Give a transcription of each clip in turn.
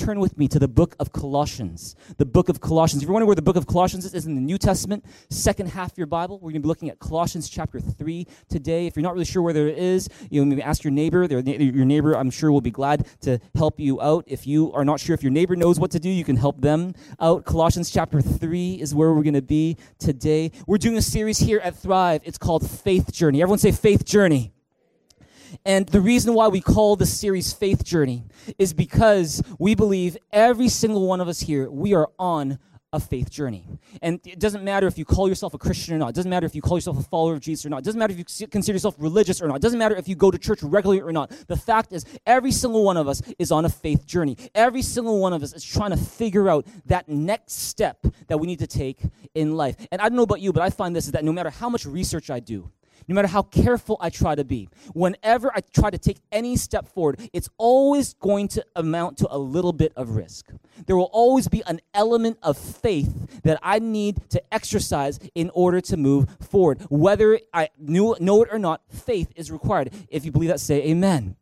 turn with me to the book of Colossians. The book of Colossians. If you're wondering where the book of Colossians is, is in the New Testament, second half of your Bible. We're going to be looking at Colossians chapter 3 today. If you're not really sure where it is, you know, maybe ask your neighbor. Your neighbor, I'm sure, will be glad to help you out. If you are not sure if your neighbor knows what to do, you can help them out. Colossians chapter 3 is where we're going to be today. We're doing a series here at Thrive. It's called Faith Journey. Everyone say Faith Journey. And the reason why we call this series Faith Journey is because we believe every single one of us here, we are on a faith journey. And it doesn't matter if you call yourself a Christian or not. It doesn't matter if you call yourself a follower of Jesus or not. It doesn't matter if you consider yourself religious or not. It doesn't matter if you go to church regularly or not. The fact is, every single one of us is on a faith journey. Every single one of us is trying to figure out that next step that we need to take in life. And I don't know about you, but I find this is that no matter how much research I do, no matter how careful I try to be, whenever I try to take any step forward, it's always going to amount to a little bit of risk. There will always be an element of faith that I need to exercise in order to move forward. Whether I knew, know it or not, faith is required. If you believe that, say amen.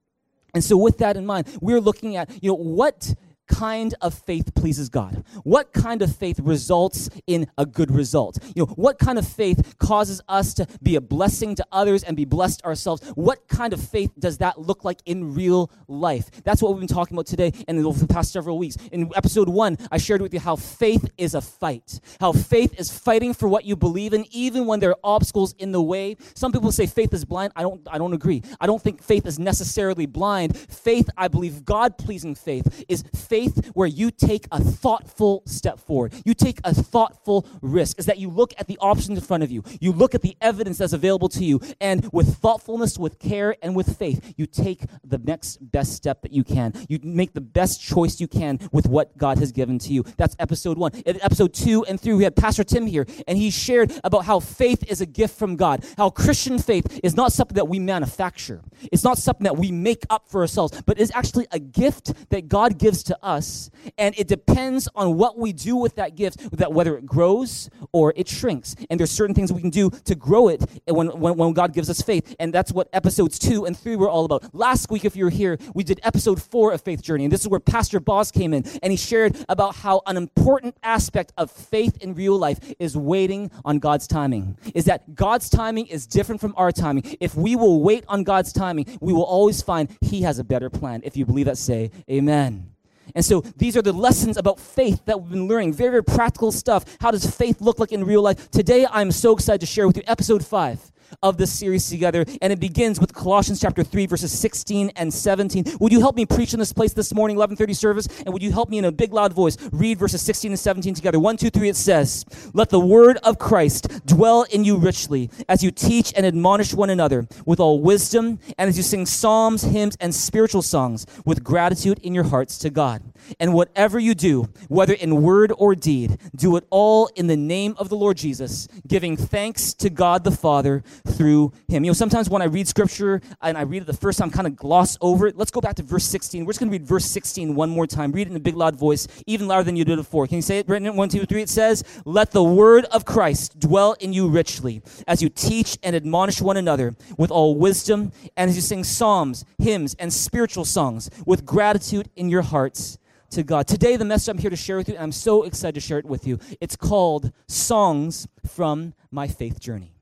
And so, with that in mind, we're looking at, you know, what kind of faith pleases God? What kind of faith results in a good result? You know, what kind of faith causes us to be a blessing to others and be blessed ourselves? What kind of faith does that look like in real life? That's what we've been talking about today and over the past several weeks. In episode one, I shared with you how faith is a fight, how faith is fighting for what you believe in, even when there are obstacles in the way. Some people say faith is blind. I don't, I don't agree. I don't think faith is necessarily blind. Faith, I believe, God pleasing faith is faith faith where you take a thoughtful step forward. You take a thoughtful risk, is that you look at the options in front of you. You look at the evidence that's available to you, and with thoughtfulness, with care, and with faith, you take the next best step that you can. You make the best choice you can with what God has given to you. That's episode one. In episode two and three, we had Pastor Tim here, and he shared about how faith is a gift from God, how Christian faith is not something that we manufacture, it's not something that we make up for ourselves, but is actually a gift that God gives to us us, and it depends on what we do with that gift, that whether it grows or it shrinks. And there's certain things we can do to grow it when, when, when God gives us faith. And that's what episodes two and three were all about. Last week, if you were here, we did episode four of Faith Journey. And this is where Pastor Boss came in, and he shared about how an important aspect of faith in real life is waiting on God's timing. Is that God's timing is different from our timing. If we will wait on God's timing, we will always find He has a better plan. If you believe that, say amen. And so these are the lessons about faith that we've been learning. Very, very practical stuff. How does faith look like in real life? Today, I'm so excited to share with you episode five of this series together. And it begins with Colossians chapter 3, verses 16 and 17. Would you help me preach in this place this morning, 1130 service? And would you help me in a big loud voice read verses 16 and 17 together? One, two, three, it says, Let the word of Christ dwell in you richly as you teach and admonish one another with all wisdom and as you sing psalms, hymns, and spiritual songs with gratitude in your hearts to God. And whatever you do, whether in word or deed, do it all in the name of the Lord Jesus, giving thanks to God the Father through him. You know, sometimes when I read scripture and I read it the first time, kind of gloss over it. Let's go back to verse 16. We're just going to read verse 16 one more time. Read it in a big loud voice, even louder than you did before. Can you say it? Written one, two, three. It says, Let the word of Christ dwell in you richly as you teach and admonish one another with all wisdom and as you sing psalms, hymns, and spiritual songs with gratitude in your hearts to God. Today, the message I'm here to share with you, and I'm so excited to share it with you, it's called Songs from My Faith Journey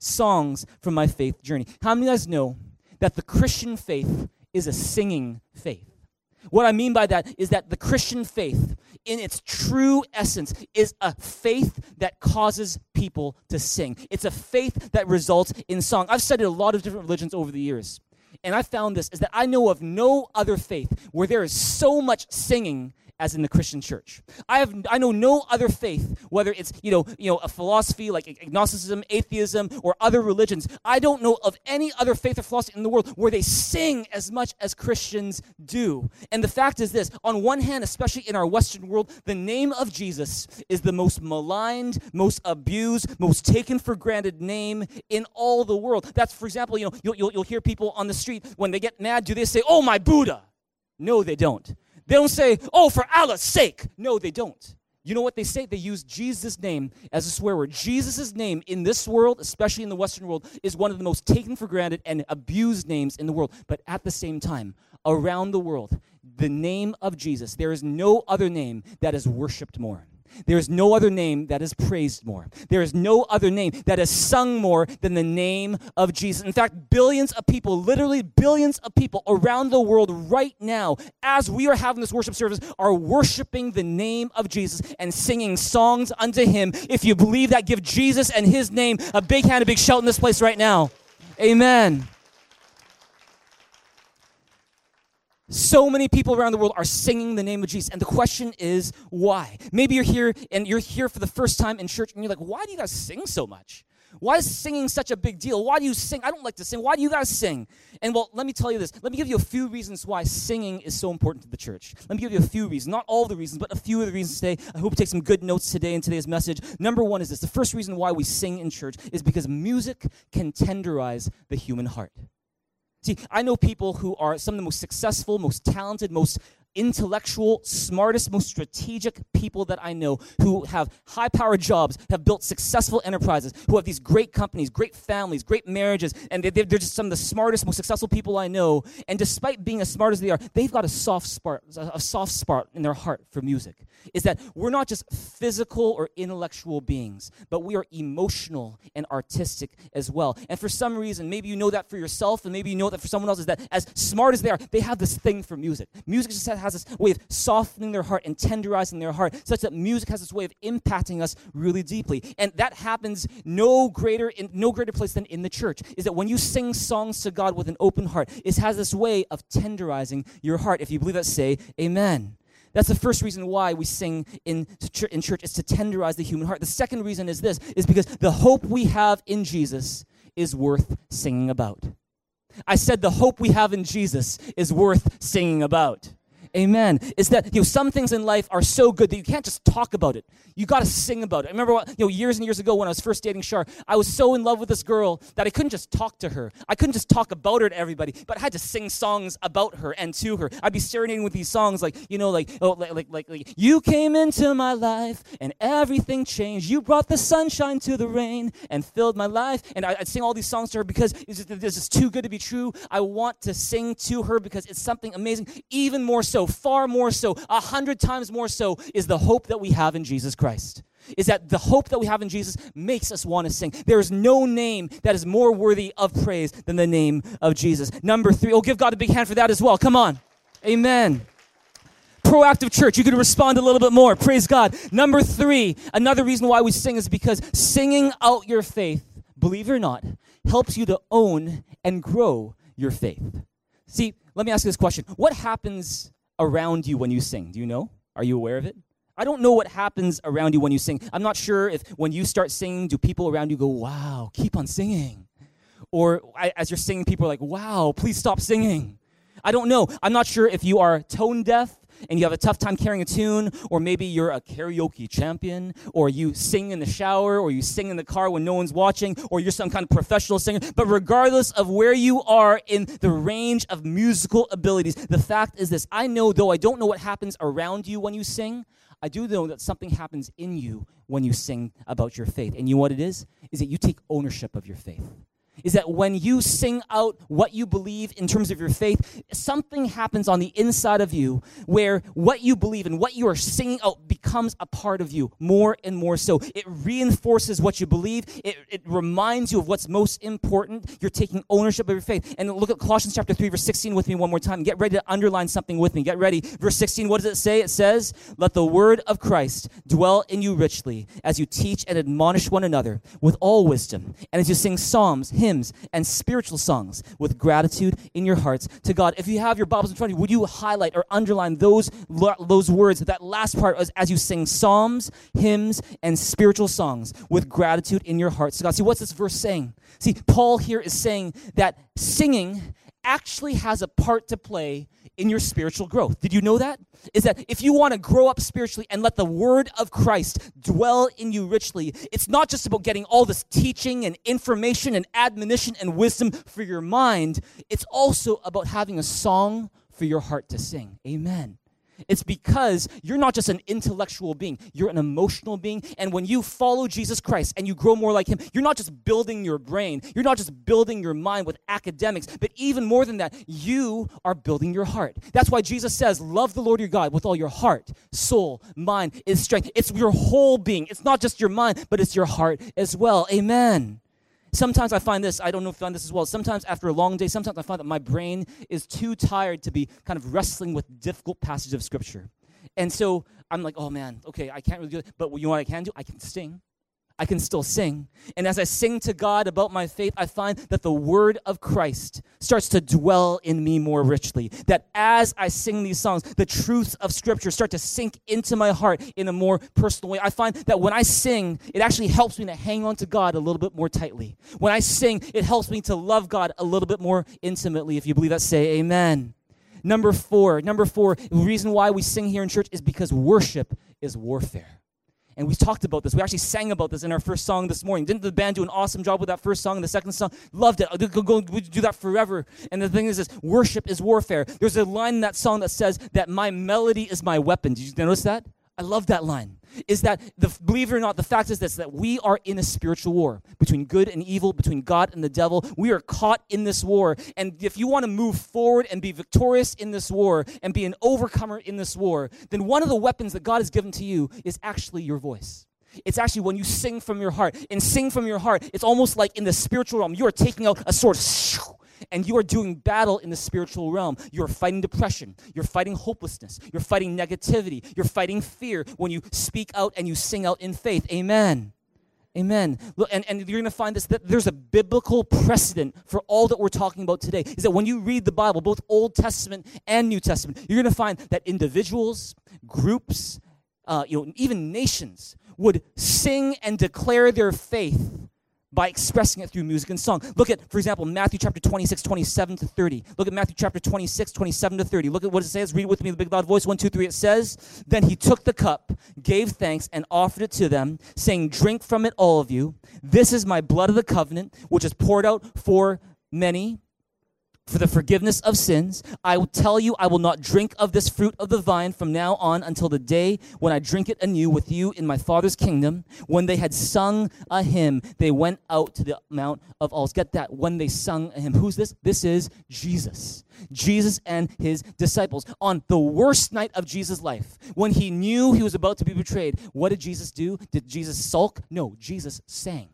songs from my faith journey. How many of you guys know that the Christian faith is a singing faith? What I mean by that is that the Christian faith, in its true essence, is a faith that causes people to sing. It's a faith that results in song. I've studied a lot of different religions over the years, and I found this is that I know of no other faith where there is so much singing as in the Christian church. I have I know no other faith, whether it's you know you know a philosophy like agnosticism, atheism, or other religions. I don't know of any other faith or philosophy in the world where they sing as much as Christians do. And the fact is this: on one hand, especially in our Western world, the name of Jesus is the most maligned, most abused, most taken for granted name in all the world. That's, for example, you know you'll, you'll, you'll hear people on the street when they get mad. Do they say, "Oh my Buddha"? No, they don't. They don't say, oh, for Allah's sake. No, they don't. You know what they say? They use Jesus' name as a swear word. Jesus' name in this world, especially in the Western world, is one of the most taken for granted and abused names in the world. But at the same time, around the world, the name of Jesus, there is no other name that is worshiped more. There is no other name that is praised more. There is no other name that is sung more than the name of Jesus. In fact, billions of people, literally billions of people around the world right now, as we are having this worship service, are worshiping the name of Jesus and singing songs unto him. If you believe that, give Jesus and his name a big hand, a big shout in this place right now. Amen. So many people around the world are singing the name of Jesus. And the question is, why? Maybe you're here and you're here for the first time in church and you're like, why do you guys sing so much? Why is singing such a big deal? Why do you sing? I don't like to sing. Why do you guys sing? And well, let me tell you this. Let me give you a few reasons why singing is so important to the church. Let me give you a few reasons. Not all the reasons, but a few of the reasons today. I hope you take some good notes today in today's message. Number one is this the first reason why we sing in church is because music can tenderize the human heart. See, I know people who are some of the most successful, most talented, most intellectual, smartest, most strategic people that I know who have high powered jobs, have built successful enterprises, who have these great companies, great families, great marriages, and they're just some of the smartest, most successful people I know. And despite being as smart as they are, they've got a soft spot, a soft spot in their heart for music. Is that we're not just physical or intellectual beings, but we are emotional and artistic as well. And for some reason, maybe you know that for yourself, and maybe you know that for someone else, is that as smart as they are, they have this thing for music. Music just has this way of softening their heart and tenderizing their heart, such that music has this way of impacting us really deeply. And that happens no greater in no greater place than in the church. Is that when you sing songs to God with an open heart, it has this way of tenderizing your heart. If you believe that, say Amen. That's the first reason why we sing in, in church is to tenderize the human heart. The second reason is this is because the hope we have in Jesus is worth singing about. I said the hope we have in Jesus is worth singing about. Amen. Is that you know some things in life are so good that you can't just talk about it. You got to sing about it. I remember what you know years and years ago when I was first dating Shar, I was so in love with this girl that I couldn't just talk to her. I couldn't just talk about her to everybody, but I had to sing songs about her and to her. I'd be serenading with these songs like you know like oh like like like, like you came into my life and everything changed. You brought the sunshine to the rain and filled my life. And I, would sing all these songs to her because this is too good to be true. I want to sing to her because it's something amazing. Even more so so, far more so, a hundred times more so, is the hope that we have in Jesus Christ. Is that the hope that we have in Jesus makes us want to sing. There is no name that is more worthy of praise than the name of Jesus. Number three, oh, give God a big hand for that as well. Come on. Amen proactive church. You could respond a little bit more. Praise God. Number three, another reason why we sing is because singing out your faith, believe it or not, helps you to own and grow your faith. See, let me ask you this question What happens around you when you sing? Do you know? Are you aware of it? I don't know what happens around you when you sing. I'm not sure if when you start singing, do people around you go, wow, keep on singing? Or as you're singing, people are like, wow, please stop singing. I don't know. I'm not sure if you are tone deaf and you have a tough time carrying a tune, or maybe you're a karaoke champion, or you sing in the shower, or you sing in the car when no one's watching, or you're some kind of professional singer. But regardless of where you are in the range of musical abilities, the fact is this I know, though I don't know what happens around you when you sing, I do know that something happens in you when you sing about your faith. And you know what it is? Is that you take ownership of your faith is that when you sing out what you believe in terms of your faith, something happens on the inside of you where what you believe and what you are singing out becomes a part of you more and more so. It reinforces what you believe, it, it reminds you of what's most important. You're taking ownership of your faith. And look at Colossians chapter 3, verse 16 with me one more time. Get ready to underline something with me. Get ready. Verse 16, what does it say? It says, Let the word of Christ dwell in you richly as you teach and admonish one another with all wisdom, and as you sing psalms, hymns, hymns and spiritual songs with gratitude in your hearts to God. If you have your Bibles in front of you, would you highlight or underline those, those words, that last part as, as you sing psalms, hymns, and spiritual songs with gratitude in your hearts to God? See, what's this verse saying? See, Paul here is saying that singing actually has a part to play in your spiritual growth. Did you know that? Is that if you want to grow up spiritually and let the word of Christ dwell in you richly, it's not just about getting all this teaching and information and admonition and wisdom for your mind, it's also about having a song for your heart to sing. Amen. It's because you're not just an intellectual being, you're an emotional being. And when you follow Jesus Christ and you grow more like Him, you're not just building your brain, you're not just building your mind with academics, but even more than that, you are building your heart. That's why Jesus says, Love the Lord your God with all your heart, soul, mind, is strength. It's your whole being. It's not just your mind, but it's your heart as well. Amen. Sometimes I find this, I don't know if you find this as well. Sometimes after a long day, sometimes I find that my brain is too tired to be kind of wrestling with difficult passages of Scripture. And so I'm like, oh man, okay, I can't really do it. But you know what I can do? I can sing. I can still sing. And as I sing to God about my faith, I find that the word of Christ starts to dwell in me more richly. That as I sing these songs, the truths of Scripture start to sink into my heart in a more personal way. I find that when I sing, it actually helps me to hang on to God a little bit more tightly. When I sing, it helps me to love God a little bit more intimately. If you believe that, say amen. Number four, number four, the reason why we sing here in church is because worship is warfare. And we talked about this. We actually sang about this in our first song this morning. Didn't the band do an awesome job with that first song and the second song? Loved it. Go we do that forever. And the thing is, is worship is warfare. There's a line in that song that says that my melody is my weapon. Did you notice that? I love that line. Is that the believe it or not, the fact is this that we are in a spiritual war between good and evil, between God and the devil. We are caught in this war. And if you want to move forward and be victorious in this war and be an overcomer in this war, then one of the weapons that God has given to you is actually your voice. It's actually when you sing from your heart. And sing from your heart, it's almost like in the spiritual realm, you are taking out a sword and you are doing battle in the spiritual realm. You're fighting depression. You're fighting hopelessness. You're fighting negativity. You're fighting fear when you speak out and you sing out in faith. Amen. Amen. And, and you're going to find this that there's a biblical precedent for all that we're talking about today. Is that when you read the Bible, both Old Testament and New Testament, you're going to find that individuals, groups, uh, you know, even nations would sing and declare their faith by expressing it through music and song. Look at, for example, Matthew chapter 26, 27 to 30. Look at Matthew chapter 26, 27 to 30. Look at what it says. Read with me the big loud voice. One, two, three. It says, Then he took the cup, gave thanks, and offered it to them, saying, Drink from it, all of you. This is my blood of the covenant, which is poured out for many for the forgiveness of sins. I will tell you, I will not drink of this fruit of the vine from now on until the day when I drink it anew with you in my Father's kingdom. When they had sung a hymn, they went out to the Mount of Olives. Get that? When they sung a hymn. Who's this? This is Jesus. Jesus and his disciples. On the worst night of Jesus' life, when he knew he was about to be betrayed, what did Jesus do? Did Jesus sulk? No, Jesus sang.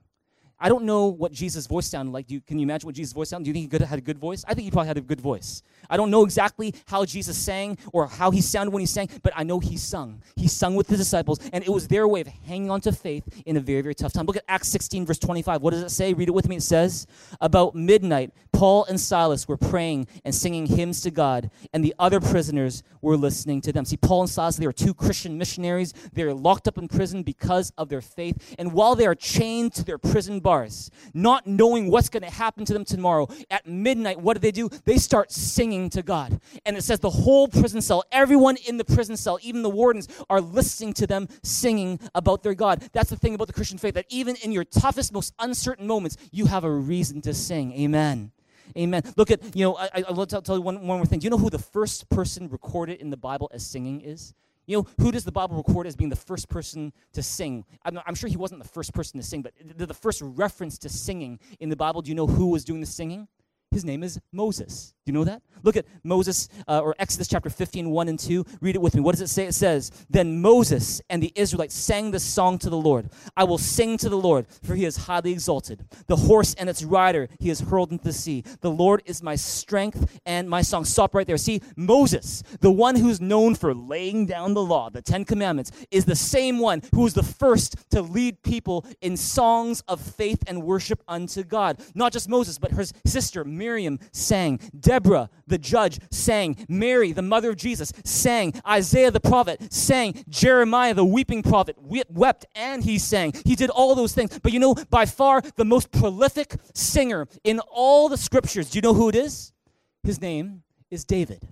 I don't know what Jesus' voice sounded like. You, can you imagine what Jesus' voice sounded? Do you think he could have had a good voice? I think he probably had a good voice. I don't know exactly how Jesus sang or how he sounded when he sang, but I know he sung. He sung with the disciples, and it was their way of hanging on to faith in a very, very tough time. Look at Acts 16, verse 25. What does it say? Read it with me. It says, About midnight, Paul and Silas were praying and singing hymns to God, and the other prisoners were listening to them. See, Paul and Silas, they were two Christian missionaries. They are locked up in prison because of their faith. And while they are chained to their prison bars, not knowing what's going to happen to them tomorrow, at midnight, what do they do? They start singing to God. And it says the whole prison cell, everyone in the prison cell, even the wardens, are listening to them singing about their God. That's the thing about the Christian faith, that even in your toughest, most uncertain moments, you have a reason to sing. Amen. Amen. Look at, you know, I, I will tell, tell you one, one more thing. Do you know who the first person recorded in the Bible as singing is? You know, who does the Bible record as being the first person to sing? I'm, not, I'm, sure he wasn't the first person to sing, but the, the first reference to singing in the Bible, do you know who was doing the singing? His name is Moses. Do you know that? Look at Moses uh, or Exodus chapter 15, 1 and 2. Read it with me. What does it say? It says, Then Moses and the Israelites sang this song to the Lord. I will sing to the Lord, for he is highly exalted. The horse and its rider he has hurled into the sea. The Lord is my strength and my song. Stop right there. See, Moses, the one who's known for laying down the law, the Ten Commandments, is the same one who was the first to lead people in songs of faith and worship unto God. Not just Moses, but his sister Miriam sang. Deborah, the judge, sang. Mary, the mother of Jesus, sang. Isaiah the prophet sang. Jeremiah, the weeping prophet, wept and he sang. He did all those things. But you know, by far the most prolific singer in all the scriptures, do you know who it is? His name is David.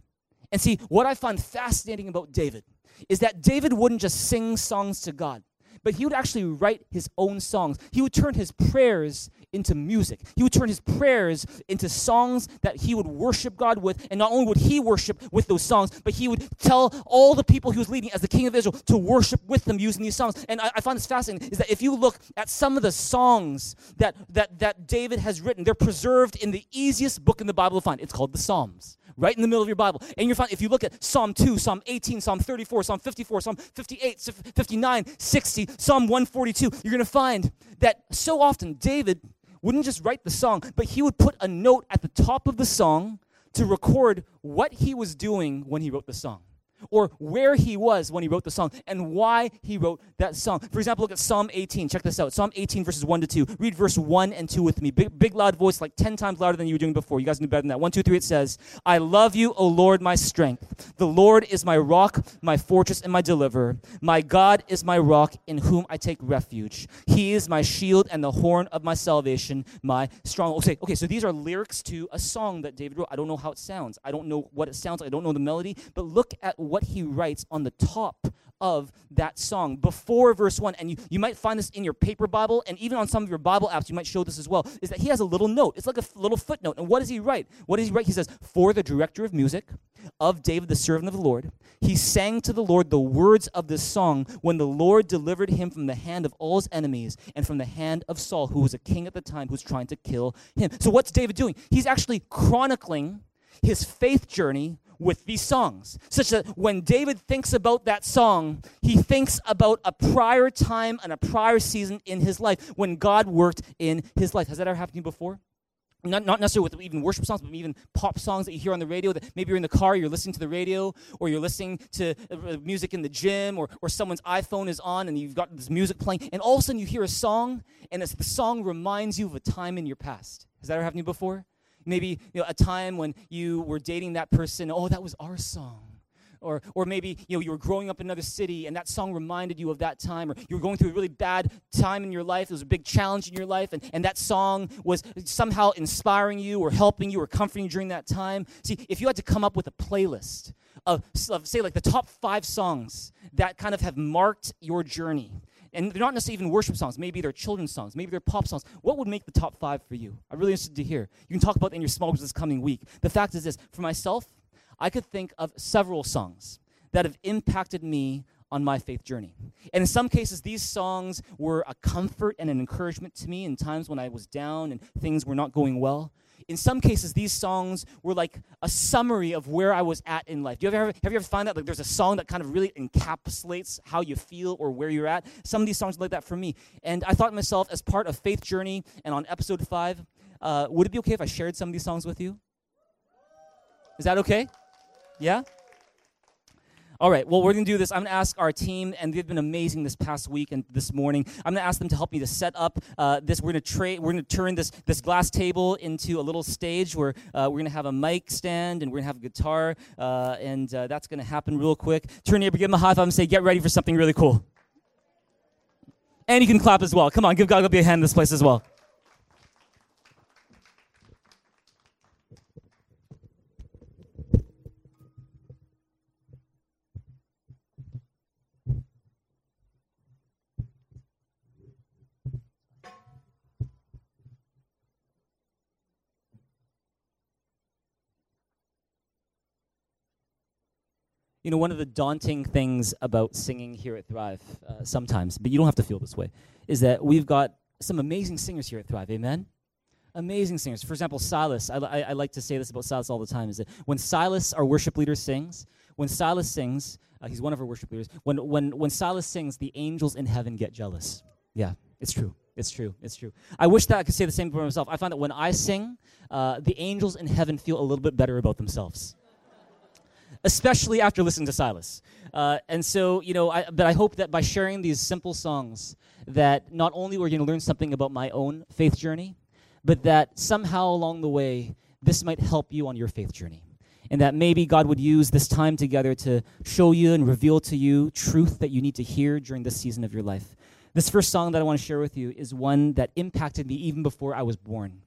And see, what I find fascinating about David is that David wouldn't just sing songs to God but he would actually write his own songs. He would turn his prayers into music. He would turn his prayers into songs that he would worship God with. And not only would he worship with those songs, but he would tell all the people he was leading as the king of Israel to worship with them using these songs. And I, I find this fascinating is that if you look at some of the songs that, that, that David has written, they're preserved in the easiest book in the Bible to find. It's called the Psalms right in the middle of your Bible. And you find if you look at Psalm 2, Psalm 18, Psalm 34, Psalm 54, Psalm 58, 59, 60, Psalm 142, you're going to find that so often David wouldn't just write the song, but he would put a note at the top of the song to record what he was doing when he wrote the song or where he was when he wrote the song and why he wrote that song. For example, look at Psalm 18. Check this out. Psalm 18, verses 1 to 2. Read verse 1 and 2 with me. Big, big loud voice, like 10 times louder than you were doing before. You guys knew better than that. 1, 2, 3, it says, I love you, O Lord, my strength. The Lord is my rock, my fortress, and my deliverer. My God is my rock in whom I take refuge. He is my shield and the horn of my salvation, my strong. Okay, okay, so these are lyrics to a song that David wrote. I don't know how it sounds. I don't know what it sounds like. I don't know the melody, but look at what he writes on the top of that song. Before verse 1 and you, you might find this in your paper bible and even on some of your bible apps you might show this as well is that he has a little note. It's like a f- little footnote. And what does he write? What does he write? He says for the director of music of david the servant of the lord he sang to the lord the words of this song when the lord delivered him from the hand of all his enemies and from the hand of saul who was a king at the time who was trying to kill him. So what's david doing? He's actually chronicling his faith journey with these songs, such that when David thinks about that song, he thinks about a prior time and a prior season in his life when God worked in his life. Has that ever happened to you before? Not, not necessarily with even worship songs, but even pop songs that you hear on the radio. That maybe you're in the car, you're listening to the radio, or you're listening to uh, music in the gym, or, or someone's iPhone is on and you've got this music playing, and all of a sudden you hear a song, and the song reminds you of a time in your past. Has that ever happened to you before? Maybe you know, a time when you were dating that person, oh, that was our song. Or, or maybe you know you were growing up in another city and that song reminded you of that time or you were going through a really bad time in your life there was a big challenge in your life and, and that song was somehow inspiring you or helping you or comforting you during that time see if you had to come up with a playlist of, of say like the top five songs that kind of have marked your journey and they're not necessarily even worship songs. Maybe they're children's songs. Maybe they're pop songs. What would make the top five for you? I'm really interested to hear. You can talk about in your small groups this coming week. The fact is this for myself, I could think of several songs that have impacted me on my faith journey. And in some cases, these songs were a comfort and an encouragement to me in times when I was down and things were not going well in some cases, these songs were like a summary of where I was at in life. Do you ever have you ever find that like there's a song that kind of really encapsulates how you feel or where you're at? Some of these songs are like that for me. And I thought to myself, as part of Faith Journey and on episode five, uh, would it be okay if I shared some of these songs with you? Is that okay? Yeah? All right, well, we're going to do this. I'm going to ask our team, and they've been amazing this past week and this morning. I'm going to ask them to help me to set up uh, this. We're going to trade. We're going to turn this this glass table into a little stage where uh, we're going to have a mic stand and we're going to have a guitar, uh, and uh, that's going to happen real quick. Turn neighbor, give him a high five, and say, "Get ready for something really cool." And you can clap as well. Come on, give God a hand in this place as well. You know, one of the daunting things about singing here at Thrive uh, sometimes, but you don't have to feel this way, is that we've got some amazing singers here at Thrive. Amen? Amazing singers. For example, Silas. I, I, I like to say this about Silas all the time is that when Silas, our worship leader, sings, when Silas sings, uh, he's one of our worship leaders, when, when, when Silas sings, the angels in heaven get jealous. Yeah, it's true. It's true. It's true. I wish that I could say the same for myself. I find that when I sing, uh, the angels in heaven feel a little bit better about themselves especially after listening to Silas. Uh, and so, you know, I, but I hope that by sharing these simple songs, that not only we're going to learn something about my own faith journey, but that somehow along the way, this might help you on your faith journey. And that maybe God would use this time together to show you and reveal to you truth that you need to hear during this season of your life. This first song that I want to share with you is one that impacted me even before I was born.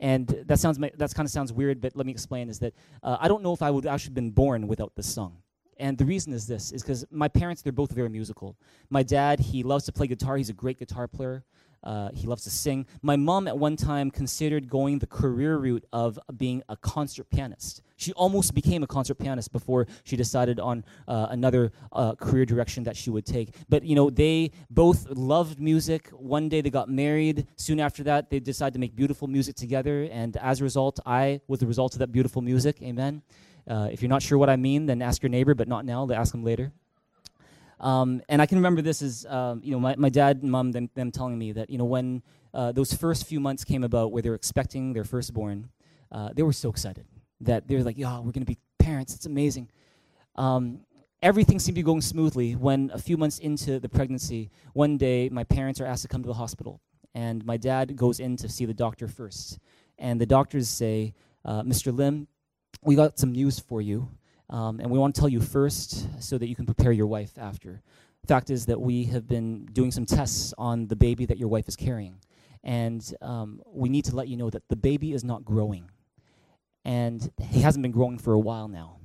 And that sounds that kind of sounds weird, but let me explain. Is that uh, I don't know if I would actually been born without this song. And the reason is this is because my parents, they're both very musical. My dad, he loves to play guitar. He's a great guitar player. Uh, he loves to sing. My mom at one time considered going the career route of being a concert pianist. She almost became a concert pianist before she decided on uh, another uh, career direction that she would take. But you know, they both loved music. One day they got married. Soon after that, they decided to make beautiful music together. And as a result, I was the result of that beautiful music. Amen. Uh, if you're not sure what I mean, then ask your neighbor, but not now. Ask him later. Um, and I can remember this as, um, you know, my, my dad and mom, them, them telling me that, you know, when uh, those first few months came about where they were expecting their firstborn, uh, they were so excited that they were like, yeah, we're going to be parents. It's amazing. Um, everything seemed to be going smoothly when a few months into the pregnancy, one day my parents are asked to come to the hospital. And my dad goes in to see the doctor first. And the doctors say, uh, Mr. Lim, we got some news for you. Um, and we want to tell you first so that you can prepare your wife after. Fact is that we have been doing some tests on the baby that your wife is carrying. And um, we need to let you know that the baby is not growing. And he hasn't been growing for a while now.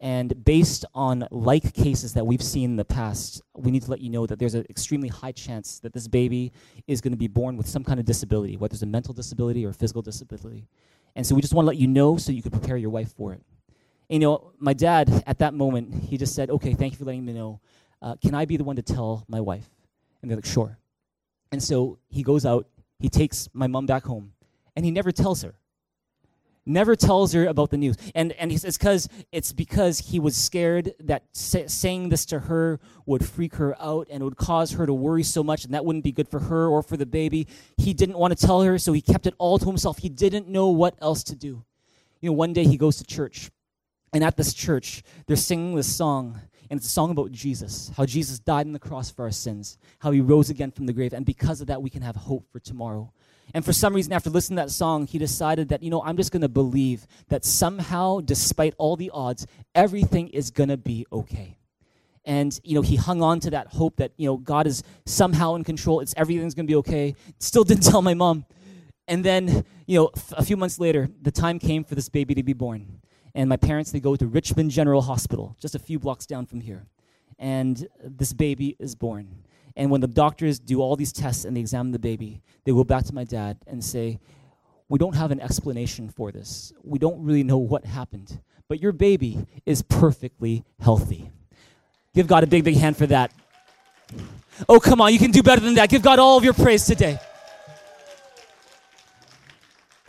And based on like cases that we've seen in the past, we need to let you know that there's an extremely high chance that this baby is going to be born with some kind of disability, whether it's a mental disability or a physical disability. And so we just want to let you know so you can prepare your wife for it. You know, my dad at that moment, he just said, okay, thank you for letting me know. Uh, can I be the one to tell my wife? And they're like, sure. And so he goes out, he takes my mom back home, and he never tells her. Never tells her about the news. And, and he says, because it's because he was scared that say, saying this to her would freak her out and would cause her to worry so much, and that wouldn't be good for her or for the baby. He didn't want to tell her, so he kept it all to himself. He didn't know what else to do. You know, one day he goes to church and at this church, they're singing this song, and it's a song about Jesus, how Jesus died on the cross for our sins, how he rose again from the grave, and because of that, we can have hope for tomorrow. And for some reason, after listening to that song, he decided that, you know, I'm just going to believe that somehow, despite all the odds, everything is going to be okay. And, you know, he hung on to that hope that, you know, God is somehow in control. It's everything's going to be okay. Still didn't tell my mom. And then, you know, f- a few months later, the time came for this baby to be born and my parents they go to Richmond General Hospital, just a few blocks down from here, and this baby is born. And when the doctors do all these tests and they examine the baby, they go back to my dad and say, "We don't have an explanation for this. We don't really know what happened, but your baby is perfectly healthy." Give God a big, big hand for that. Oh, come on, you can do better than that. Give God all of your praise today.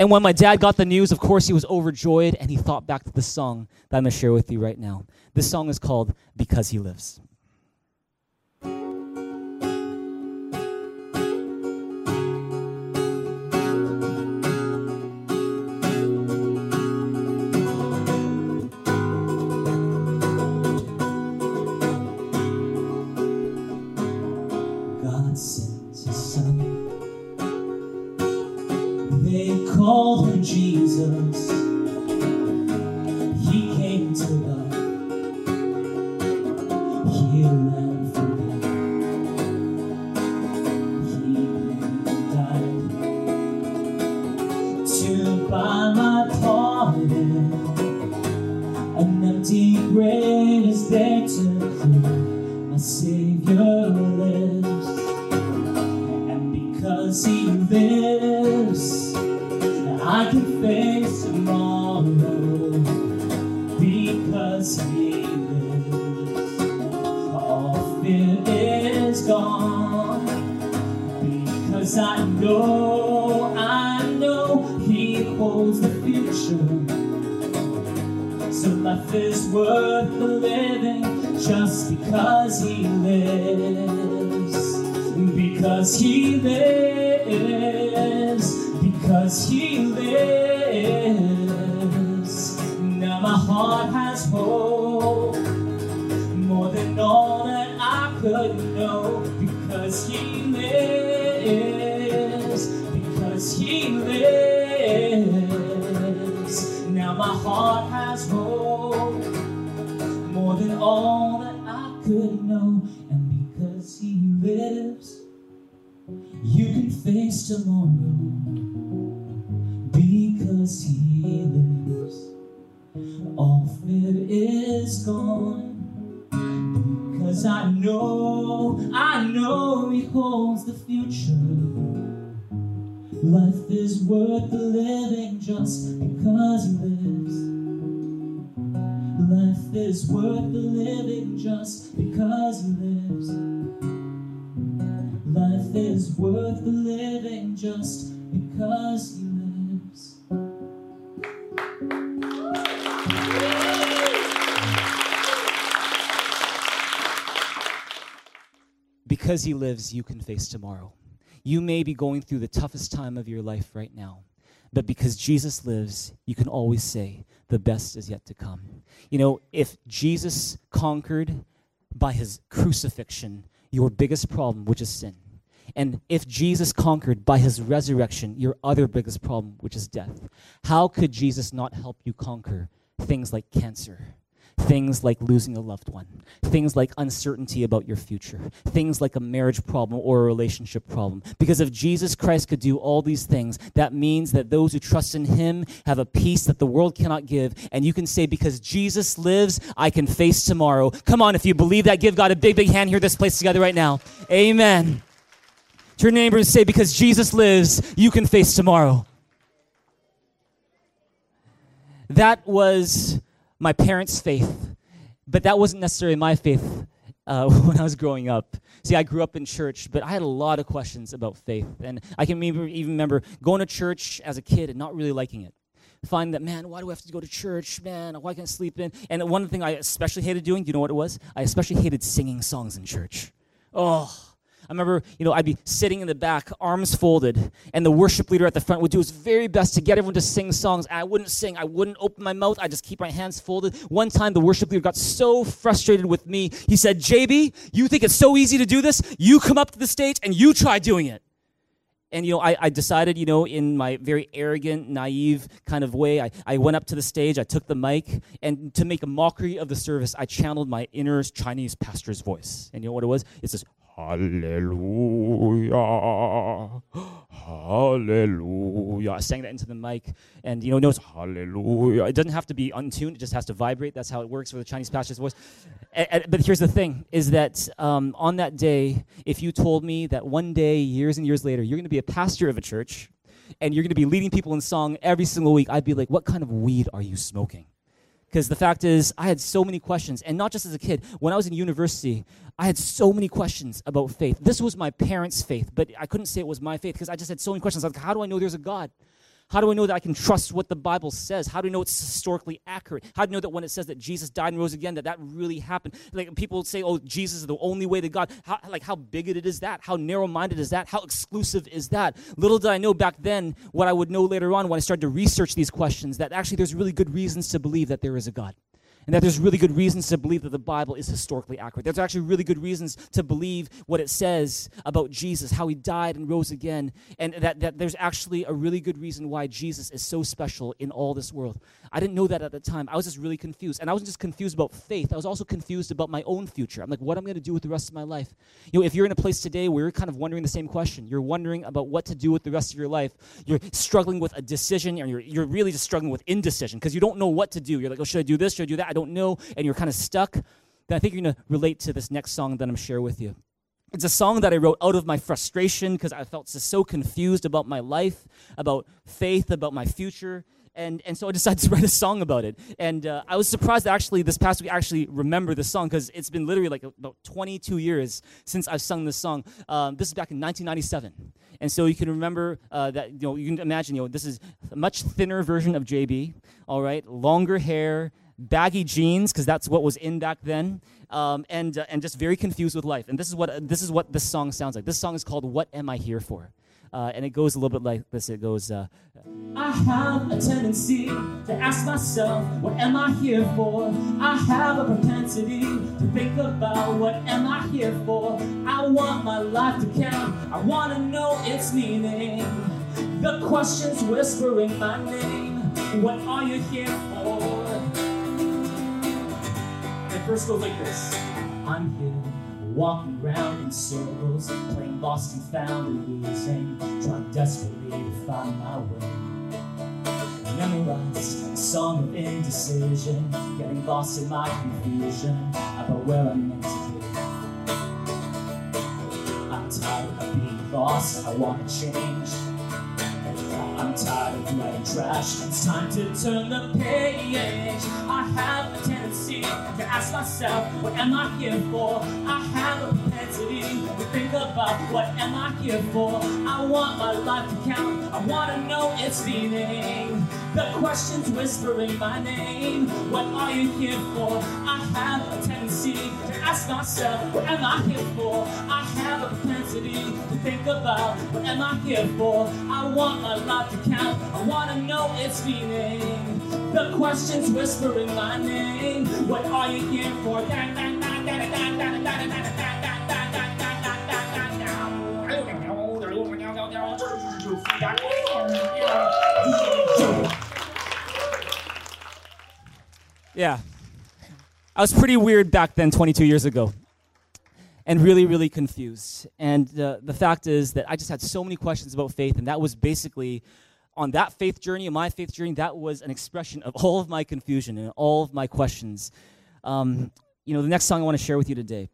And when my dad got the news, of course, he was overjoyed and he thought back to the song that I'm going to share with you right now. This song is called Because He Lives. Because he lives. All fear is gone Because I know, I know He holds the future. Life is worth the living just because He lives. Life is worth the living just because He lives. Life is worth Because he lives, you can face tomorrow. You may be going through the toughest time of your life right now, but because Jesus lives, you can always say, the best is yet to come. You know, if Jesus conquered by his crucifixion your biggest problem, which is sin, and if Jesus conquered by his resurrection your other biggest problem, which is death, how could Jesus not help you conquer things like cancer? Things like losing a loved one, things like uncertainty about your future, things like a marriage problem or a relationship problem. Because if Jesus Christ could do all these things, that means that those who trust in Him have a peace that the world cannot give. And you can say, Because Jesus lives, I can face tomorrow. Come on, if you believe that, give God a big, big hand here, this place together right now. Amen. To your neighbor and say, Because Jesus lives, you can face tomorrow. That was my parents' faith, but that wasn't necessarily my faith uh, when I was growing up. See, I grew up in church, but I had a lot of questions about faith. And I can even remember going to church as a kid and not really liking it. Find that, man, why do I have to go to church? Man, why can't I sleep in? And one thing I especially hated doing, do you know what it was? I especially hated singing songs in church. Oh, I remember, you know, I'd be sitting in the back, arms folded, and the worship leader at the front would do his very best to get everyone to sing songs. I wouldn't sing. I wouldn't open my mouth. I just keep my hands folded. One time, the worship leader got so frustrated with me. He said, "JB, you think it's so easy to do this? You come up to the stage and you try doing it." And you know, I, I, decided, you know, in my very arrogant, naive kind of way, I, I went up to the stage, I took the mic, and to make a mockery of the service, I channeled my inner Chinese pastor's voice. And you know what it was? It says, Hallelujah. Hallelujah. I sang that into the mic, and you know, notice Hallelujah. It doesn't have to be untuned; it just has to vibrate. That's how it works for the Chinese pastor's voice. But here's the thing: is that um, on that day, if you told me that one day, years and years later, you're going to be a pastor of a church, and you're going to be leading people in song every single week, I'd be like, "What kind of weed are you smoking?" Because the fact is, I had so many questions, and not just as a kid. When I was in university, I had so many questions about faith. This was my parents' faith, but I couldn't say it was my faith because I just had so many questions. Like, how do I know there's a God? How do I know that I can trust what the Bible says? How do I know it's historically accurate? How do I know that when it says that Jesus died and rose again, that that really happened? Like people would say, "Oh, Jesus is the only way to God." How, like how bigoted is that? How narrow-minded is that? How exclusive is that? Little did I know back then what I would know later on when I started to research these questions. That actually, there's really good reasons to believe that there is a God and that there's really good reasons to believe that the Bible is historically accurate. There's actually really good reasons to believe what it says about Jesus, how he died and rose again, and that, that there's actually a really good reason why Jesus is so special in all this world. I didn't know that at the time. I was just really confused. And I wasn't just confused about faith, I was also confused about my own future. I'm like, what am I going to do with the rest of my life? You know, if you're in a place today where you're kind of wondering the same question, you're wondering about what to do with the rest of your life, you're struggling with a decision, or you're, you're really just struggling with indecision because you don't know what to do. You're like, oh, should I do this? Should I do that? I don't know. And you're kind of stuck. Then I think you're going to relate to this next song that I'm sharing with you. It's a song that I wrote out of my frustration because I felt just so confused about my life, about faith, about my future and and so I decided to write a song about it. And uh, I was surprised that actually this past week I actually remember the song because it's been literally like about 22 years since I've sung this song. Um, this is back in 1997, and so you can remember uh, that you know you can imagine you know this is a much thinner version of JB. All right, longer hair. Baggy jeans, because that's what was in back then, um, and uh, and just very confused with life. And this is what this is what this song sounds like. This song is called "What Am I Here For." Uh, and it goes a little bit like this. It goes, uh, I have a tendency to ask myself, what am I here for? I have a propensity to think about what am I here for? I want my life to count. I want to know its meaning. The questions whispering my name. What are you here verse goes like this I'm here walking around in circles, playing lost and found and losing, trying desperately to find my way. Memorized song of indecision, getting lost in my confusion about where I'm meant to be. I'm tired of being lost, I want to change. I'm tired of writing trash, it's time to turn the page. I have a tendency to ask myself, what am I here for? I have a propensity to think about what am I here for? I want my life to count, I wanna know its meaning. The questions whispering my name, what are you here for? I have a tendency to ask myself, what am I here for? I have a propensity to think about what am I here for? I want my life to count, I wanna know its meaning. The questions whispering my name, what are you here for? Yeah. I was pretty weird back then, 22 years ago, and really, really confused. And uh, the fact is that I just had so many questions about faith, and that was basically on that faith journey, my faith journey, that was an expression of all of my confusion and all of my questions. Um, you know, the next song I want to share with you today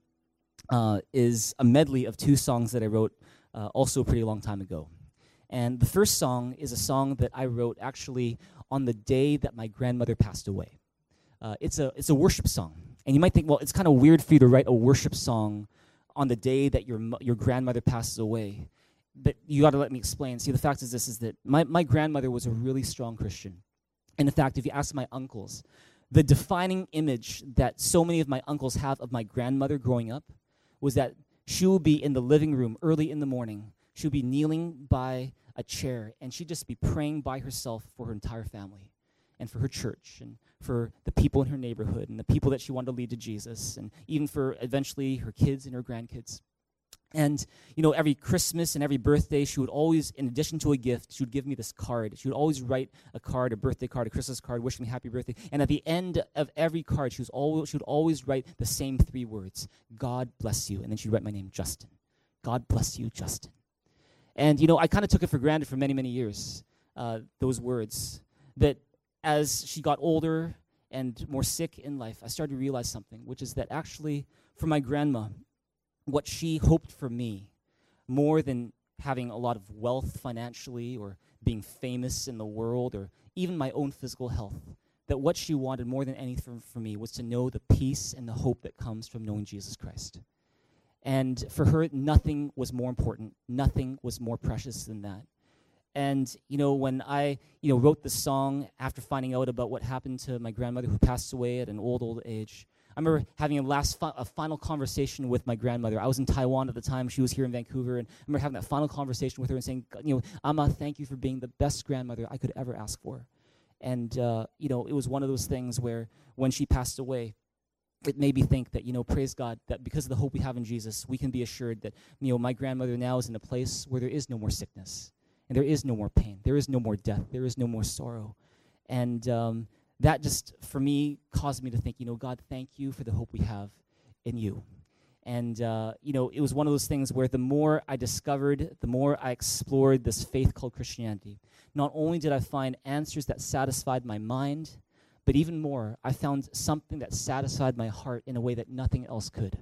uh, is a medley of two songs that I wrote uh, also a pretty long time ago. And the first song is a song that I wrote actually on the day that my grandmother passed away. Uh, it's, a, it's a worship song. And you might think, well, it's kind of weird for you to write a worship song on the day that your, your grandmother passes away. But you got to let me explain. See, the fact is this is that my, my grandmother was a really strong Christian. And in fact, if you ask my uncles, the defining image that so many of my uncles have of my grandmother growing up was that she would be in the living room early in the morning. She would be kneeling by a chair, and she'd just be praying by herself for her entire family and for her church and for the people in her neighborhood and the people that she wanted to lead to Jesus, and even for eventually her kids and her grandkids. And, you know, every Christmas and every birthday, she would always, in addition to a gift, she would give me this card. She would always write a card, a birthday card, a Christmas card, wishing me happy birthday. And at the end of every card, she, was always, she would always write the same three words God bless you. And then she'd write my name, Justin. God bless you, Justin. And, you know, I kind of took it for granted for many, many years, uh, those words. That as she got older and more sick in life, I started to realize something, which is that actually, for my grandma, what she hoped for me more than having a lot of wealth financially or being famous in the world or even my own physical health. That what she wanted more than anything for me was to know the peace and the hope that comes from knowing Jesus Christ. And for her, nothing was more important, nothing was more precious than that. And you know, when I you know wrote the song after finding out about what happened to my grandmother who passed away at an old old age, I remember having a last fi- a final conversation with my grandmother. I was in Taiwan at the time; she was here in Vancouver, and I remember having that final conversation with her and saying, "You know, Amma, thank you for being the best grandmother I could ever ask for." And uh, you know, it was one of those things where when she passed away, it made me think that you know praise god that because of the hope we have in jesus we can be assured that you know my grandmother now is in a place where there is no more sickness and there is no more pain there is no more death there is no more sorrow. And um, that just for me caused me to think you know god thank you for the hope we have in you. And uh, you know it was one of those things where the more i discovered the more i explored this faith called christianity. Not only did i find answers that satisfied my mind but even more, I found something that satisfied my heart in a way that nothing else could.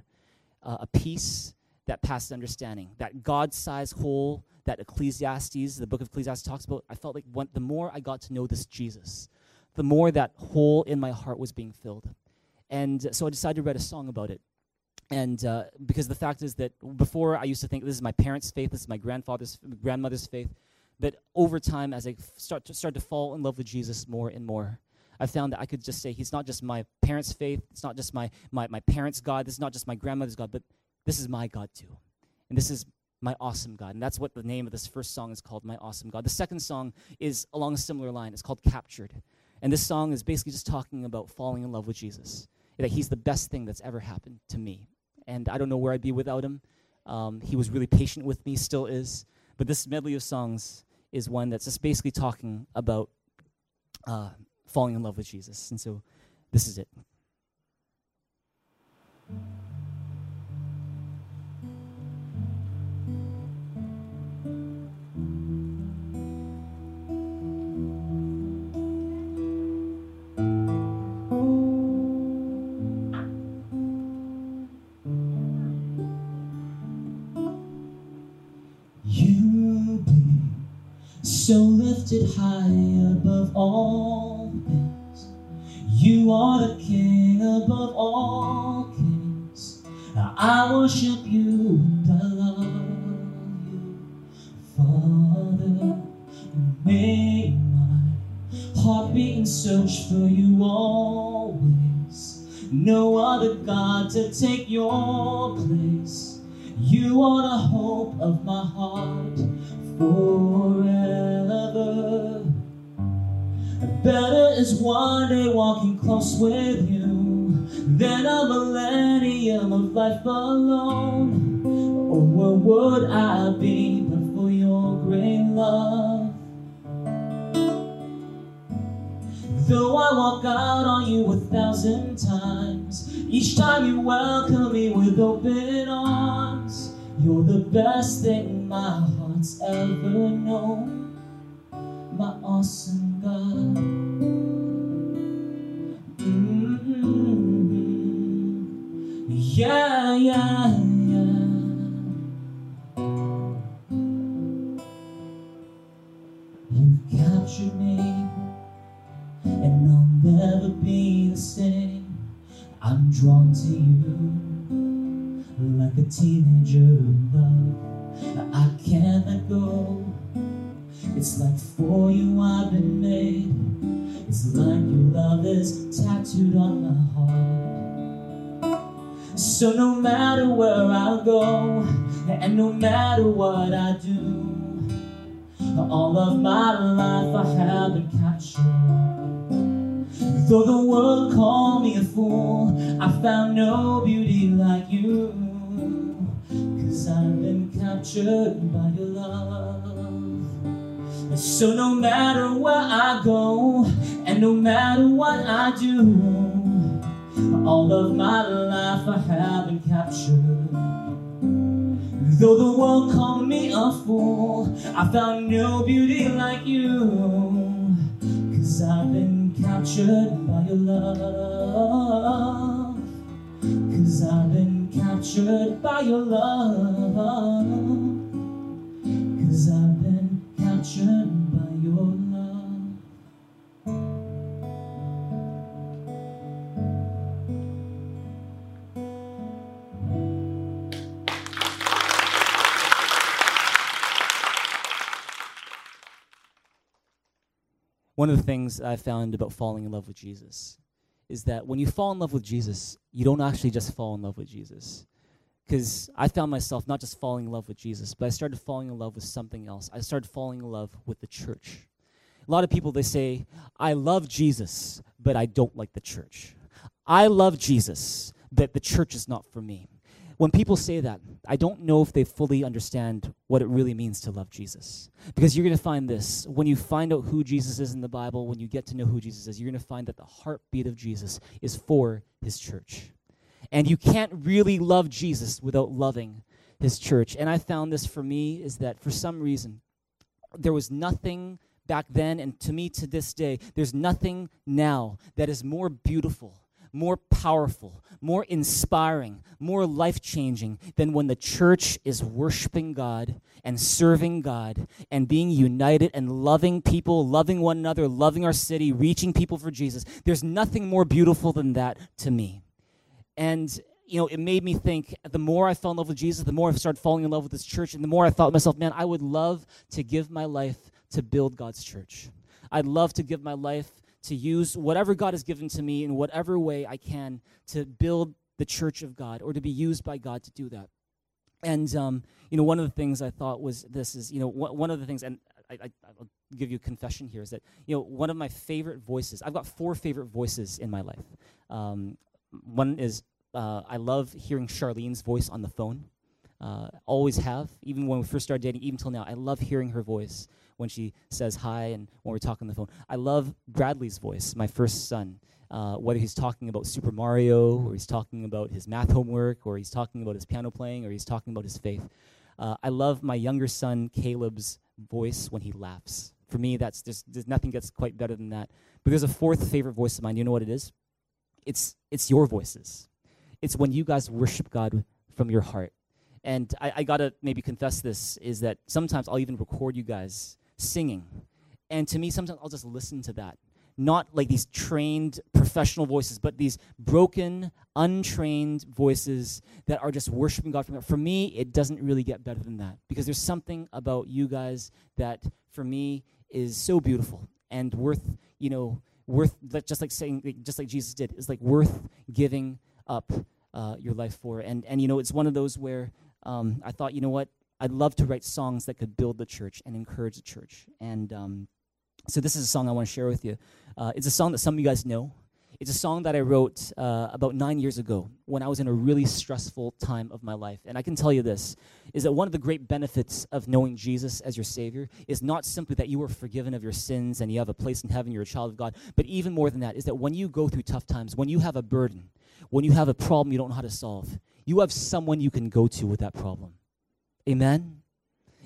Uh, a peace that passed understanding, that God sized hole that Ecclesiastes, the book of Ecclesiastes, talks about. I felt like the more I got to know this Jesus, the more that hole in my heart was being filled. And so I decided to write a song about it. And uh, because the fact is that before I used to think this is my parents' faith, this is my grandfather's, grandmother's faith. But over time, as I start to, start to fall in love with Jesus more and more, I found that I could just say, He's not just my parents' faith, it's not just my, my, my parents' God, this is not just my grandmother's God, but this is my God too. And this is my awesome God. And that's what the name of this first song is called, My Awesome God. The second song is along a similar line. It's called Captured. And this song is basically just talking about falling in love with Jesus, that He's the best thing that's ever happened to me. And I don't know where I'd be without Him. Um, he was really patient with me, still is. But this medley of songs is one that's just basically talking about uh, falling in love with Jesus. And so this is it. Lifted high above all things. You are the King above all kings. Now I worship you and I love you, Father. May my heart beat and search for you always. No other God to take your place. You are the hope of my heart forever. Better is one day walking close with you than a millennium of life alone. Oh, where would I be but for your great love? Though I walk out on you a thousand times, each time you welcome me with open arms. You're the best thing my heart's ever known, my awesome God. Mm-hmm. Yeah, yeah, yeah. You've captured me, and I'll never be the same. I'm drawn to you like a teenager in love. I can't go. It's like for you I've been made. It's like your love is tattooed on my heart. So no matter where I go, and no matter what I do, all of my life I have been captured. Though the world called me a fool, I found no beauty like you. I've been captured by your love. So no matter where I go, and no matter what I do, all of my life I have been captured. Though the world called me a fool, I found no beauty like you. Cause I've been captured by your love. Cause I've been captured by your love. Cause I've been captured by your love. One of the things I found about falling in love with Jesus is that when you fall in love with Jesus, you don't actually just fall in love with Jesus. Because I found myself not just falling in love with Jesus, but I started falling in love with something else. I started falling in love with the church. A lot of people, they say, I love Jesus, but I don't like the church. I love Jesus, but the church is not for me. When people say that, I don't know if they fully understand what it really means to love Jesus. Because you're going to find this when you find out who Jesus is in the Bible, when you get to know who Jesus is, you're going to find that the heartbeat of Jesus is for his church. And you can't really love Jesus without loving his church. And I found this for me is that for some reason, there was nothing back then, and to me to this day, there's nothing now that is more beautiful, more powerful, more inspiring, more life changing than when the church is worshiping God and serving God and being united and loving people, loving one another, loving our city, reaching people for Jesus. There's nothing more beautiful than that to me. And you know, it made me think the more I fell in love with Jesus, the more I started falling in love with this church, and the more I thought to myself, man, I would love to give my life to build God's church. I'd love to give my life to use whatever God has given to me in whatever way I can to build the church of God or to be used by God to do that. And, um, you know, one of the things I thought was this is, you know, wh- one of the things, and I, I, I'll give you a confession here, is that, you know, one of my favorite voices, I've got four favorite voices in my life. Um, one is uh, I love hearing Charlene's voice on the phone. Uh, always have, even when we first started dating, even till now. I love hearing her voice when she says hi and when we're talking on the phone. I love Bradley's voice, my first son. Uh, whether he's talking about Super Mario, or he's talking about his math homework, or he's talking about his piano playing, or he's talking about his faith. Uh, I love my younger son Caleb's voice when he laughs. For me, that's just there's nothing gets quite better than that. But there's a fourth favorite voice of mine. You know what it is? It's it's your voices. It's when you guys worship God from your heart. And I, I gotta maybe confess this is that sometimes I'll even record you guys singing. And to me, sometimes I'll just listen to that. Not like these trained professional voices, but these broken, untrained voices that are just worshiping God For me, it doesn't really get better than that because there's something about you guys that, for me, is so beautiful and worth, you know, worth just like saying, just like Jesus did, is like worth giving up uh, your life for. And and you know, it's one of those where um, I thought, you know what, I'd love to write songs that could build the church and encourage the church. And um, so this is a song I want to share with you. Uh, it's a song that some of you guys know. It's a song that I wrote uh, about nine years ago when I was in a really stressful time of my life. And I can tell you this is that one of the great benefits of knowing Jesus as your Savior is not simply that you are forgiven of your sins and you have a place in heaven, you're a child of God, but even more than that is that when you go through tough times, when you have a burden, when you have a problem you don't know how to solve, you have someone you can go to with that problem. Amen?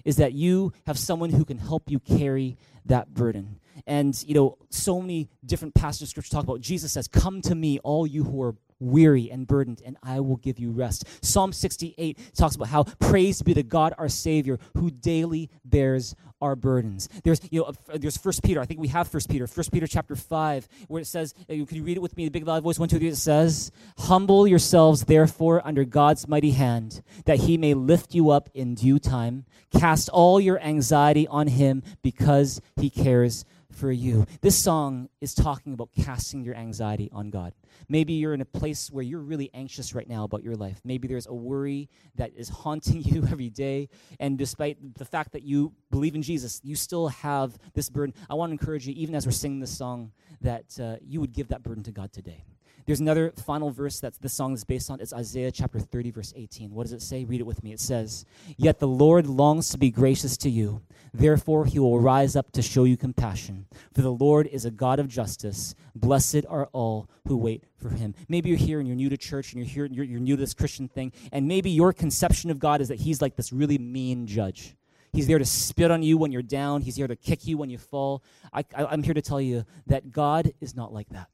Is that you have someone who can help you carry that burden. And, you know, so many different passages of scripture talk about Jesus says, Come to me, all you who are weary and burdened, and I will give you rest. Psalm 68 talks about how praise be to God our Savior, who daily bears our burdens. There's, you know, there's First Peter. I think we have First Peter. First Peter chapter five, where it says, uh, "Can you read it with me?" The big loud voice, one, two, three. It says, "Humble yourselves, therefore, under God's mighty hand, that He may lift you up in due time. Cast all your anxiety on Him, because He cares." For you. This song is talking about casting your anxiety on God. Maybe you're in a place where you're really anxious right now about your life. Maybe there's a worry that is haunting you every day. And despite the fact that you believe in Jesus, you still have this burden. I want to encourage you, even as we're singing this song, that uh, you would give that burden to God today. There's another final verse that this song is based on. It's Isaiah chapter 30, verse 18. What does it say? Read it with me. It says, Yet the Lord longs to be gracious to you. Therefore, he will rise up to show you compassion. For the Lord is a God of justice. Blessed are all who wait for him. Maybe you're here and you're new to church and you're here, you're, you're new to this Christian thing, and maybe your conception of God is that he's like this really mean judge. He's there to spit on you when you're down. He's here to kick you when you fall. I, am here to tell you that God is not like that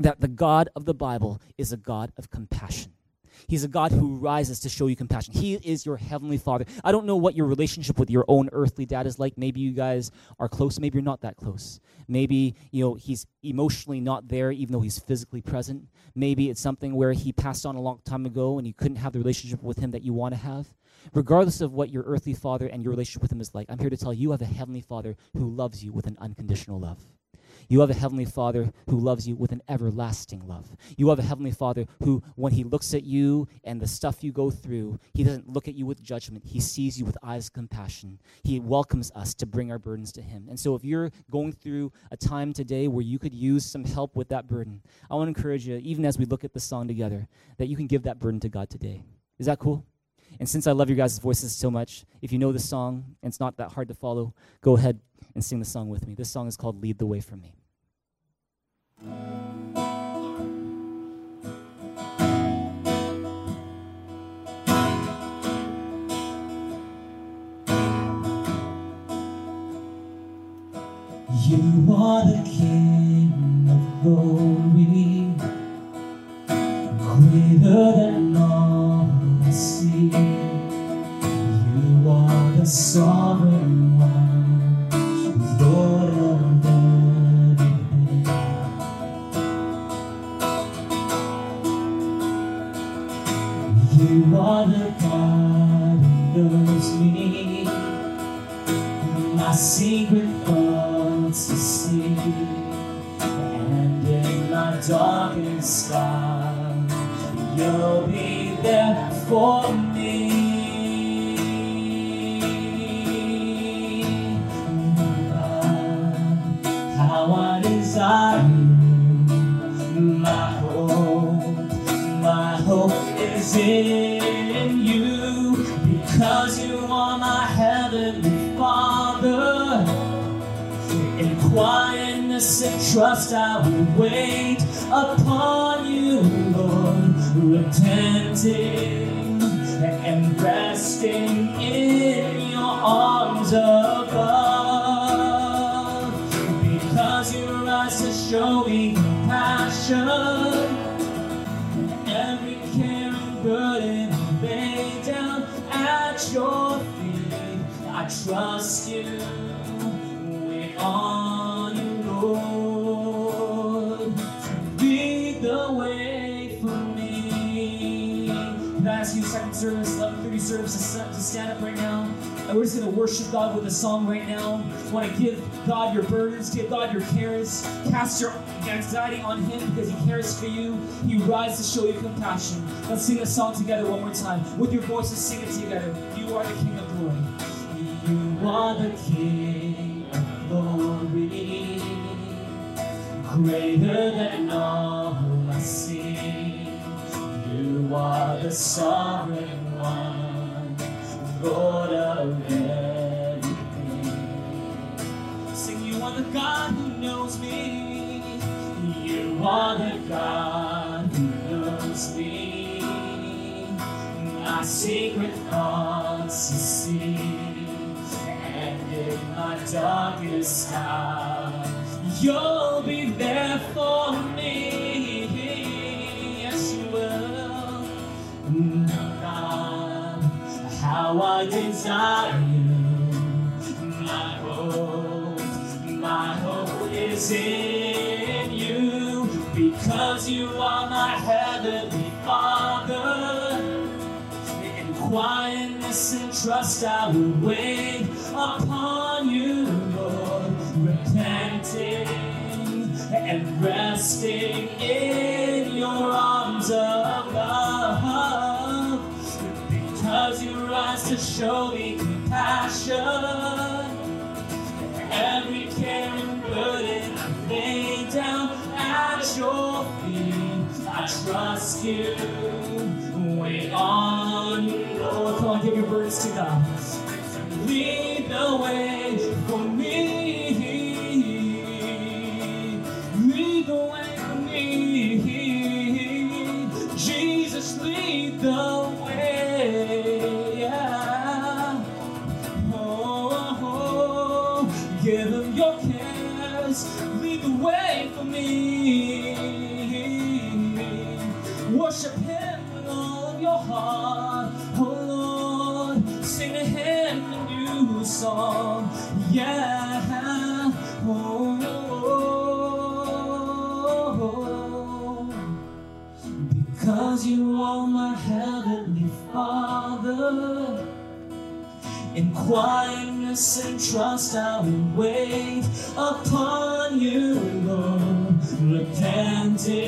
that the God of the Bible is a God of compassion. He's a God who rises to show you compassion. He is your heavenly Father. I don't know what your relationship with your own earthly dad is like. Maybe you guys are close. Maybe you're not that close. Maybe you know he's emotionally not there, even though he's physically present. Maybe it's something where he passed on a long time ago, and you couldn't have the relationship with him that you want to have. Regardless of what your earthly father and your relationship with him is like, I'm here to tell you, you have a heavenly Father who loves you with an unconditional love. You have a Heavenly Father who loves you with an everlasting love. You have a Heavenly Father who, when He looks at you and the stuff you go through, He doesn't look at you with judgment. He sees you with eyes of compassion. He welcomes us to bring our burdens to Him. And so, if you're going through a time today where you could use some help with that burden, I want to encourage you, even as we look at the song together, that you can give that burden to God today. Is that cool? And since I love your guys' voices so much, if you know the song and it's not that hard to follow, go ahead and sing the song with me. This song is called Lead the Way for Me. You are the King of glory, greater than all the sea. You are the sovereign you'll be there for me. God, How I desire you, my hope, my hope is in you because you are my heavenly Father. In quietness and trust, I will wait upon repenting and resting in your arms above. Because you rise to showing compassion. Every care and burden lay down at your feet. I trust And we're just going to worship God with a song right now. Want to give God your burdens, give God your cares, cast your anxiety on Him because He cares for you. He rises to show you compassion. Let's sing this song together one more time. With your voices, sing it together. You are the King of glory. You are the King of glory, greater than all I see. You are the sovereign one, Lord of everything. Sing, you are the God who knows me. You are the God who knows me. My secret thoughts you see. And in my darkest hour, you'll be there for me. How I desire you. My hope, my hope is in you. Because you are my heavenly Father. In quietness and trust I will wait upon you, Lord, repenting and resting show me compassion. Every care and burden I lay down at your feet. I trust you. Wait on you, Lord. Come on, give your burdens to God. Lead the way heavenly Father. In quietness and trust I will wait upon you, Lord, repenting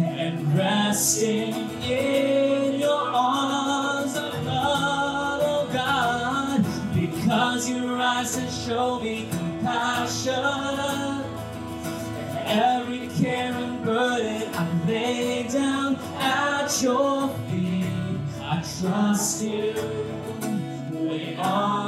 and resting in your arms of love, oh God, because you rise to show me compassion. Every care and burden I lay down at your trust you. Wait on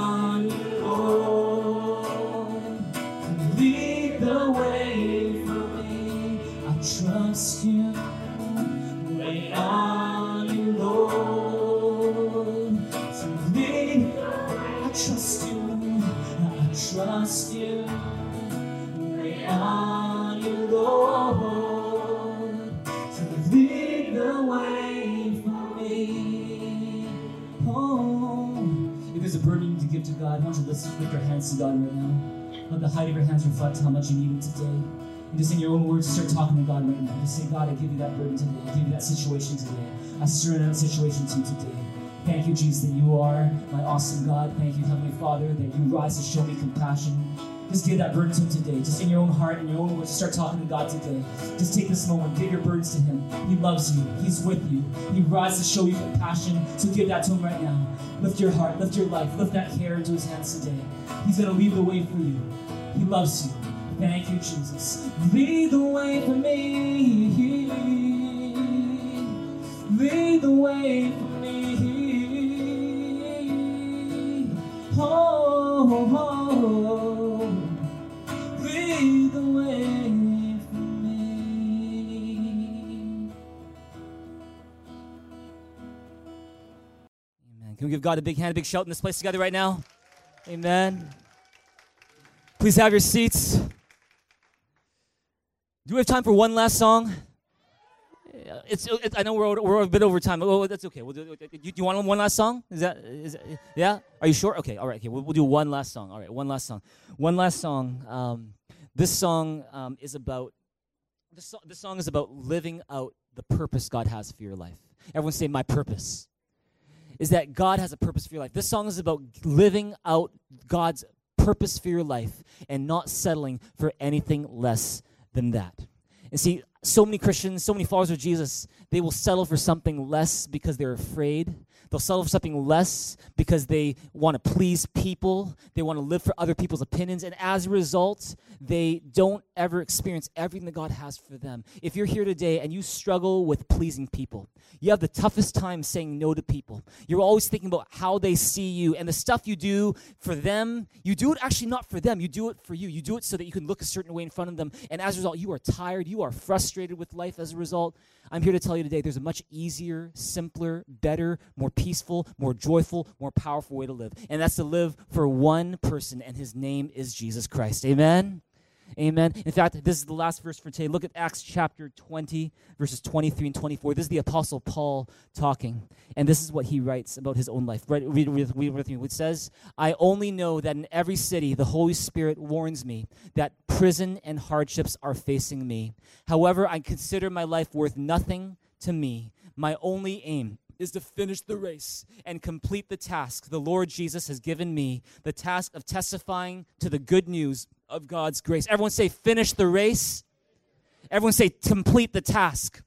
lift, your hands to God right now? Let the height of your hands reflect how much you need Him today. And just in your own words, start talking to God right now. Just say, God, I give you that burden today. I give you that situation today. I surrender that situation to you today. Thank you, Jesus, that you are my awesome God. Thank you, Heavenly Father, that you rise to show me compassion. Just give that burden to Him today. Just in your own heart, in your own words, start talking to God today. Just take this moment, give your burdens to Him. He loves you, He's with you. He rises to show you compassion. So give that to Him right now. Lift your heart, lift your life, lift that care into His hands today. He's going to lead the way for you. He loves you. Thank you, Jesus. Lead the way for me. Lead the way for me. Oh, we give God a big hand, a big shout in this place together right now? Amen. Please have your seats. Do we have time for one last song? It's, it's I know we're, we're a bit over time. Oh, that's okay. We'll do, you, you want one last song? Is that is that, yeah? Are you sure? Okay, all right. Okay, we'll, we'll do one last song. All right, one last song. One last song. Um, this song um, is about this, this song is about living out the purpose God has for your life. Everyone say my purpose is that God has a purpose for your life. This song is about living out God's purpose for your life and not settling for anything less than that. And see, so many Christians, so many followers of Jesus, they will settle for something less because they're afraid. They'll settle for something less because they want to please people. They want to live for other people's opinions. And as a result, they don't ever experience everything that God has for them. If you're here today and you struggle with pleasing people, you have the toughest time saying no to people. You're always thinking about how they see you and the stuff you do for them. You do it actually not for them, you do it for you. You do it so that you can look a certain way in front of them. And as a result, you are tired, you are frustrated with life as a result. I'm here to tell you today there's a much easier, simpler, better, more peaceful, more joyful, more powerful way to live. And that's to live for one person, and his name is Jesus Christ. Amen. Amen. In fact, this is the last verse for today. Look at Acts chapter 20, verses 23 and 24. This is the Apostle Paul talking. And this is what he writes about his own life. Read, read, read, read with me. It says, I only know that in every city the Holy Spirit warns me that prison and hardships are facing me. However, I consider my life worth nothing to me. My only aim is to finish the race and complete the task the Lord Jesus has given me the task of testifying to the good news of God's grace. Everyone say, finish the race. Everyone say, complete the task.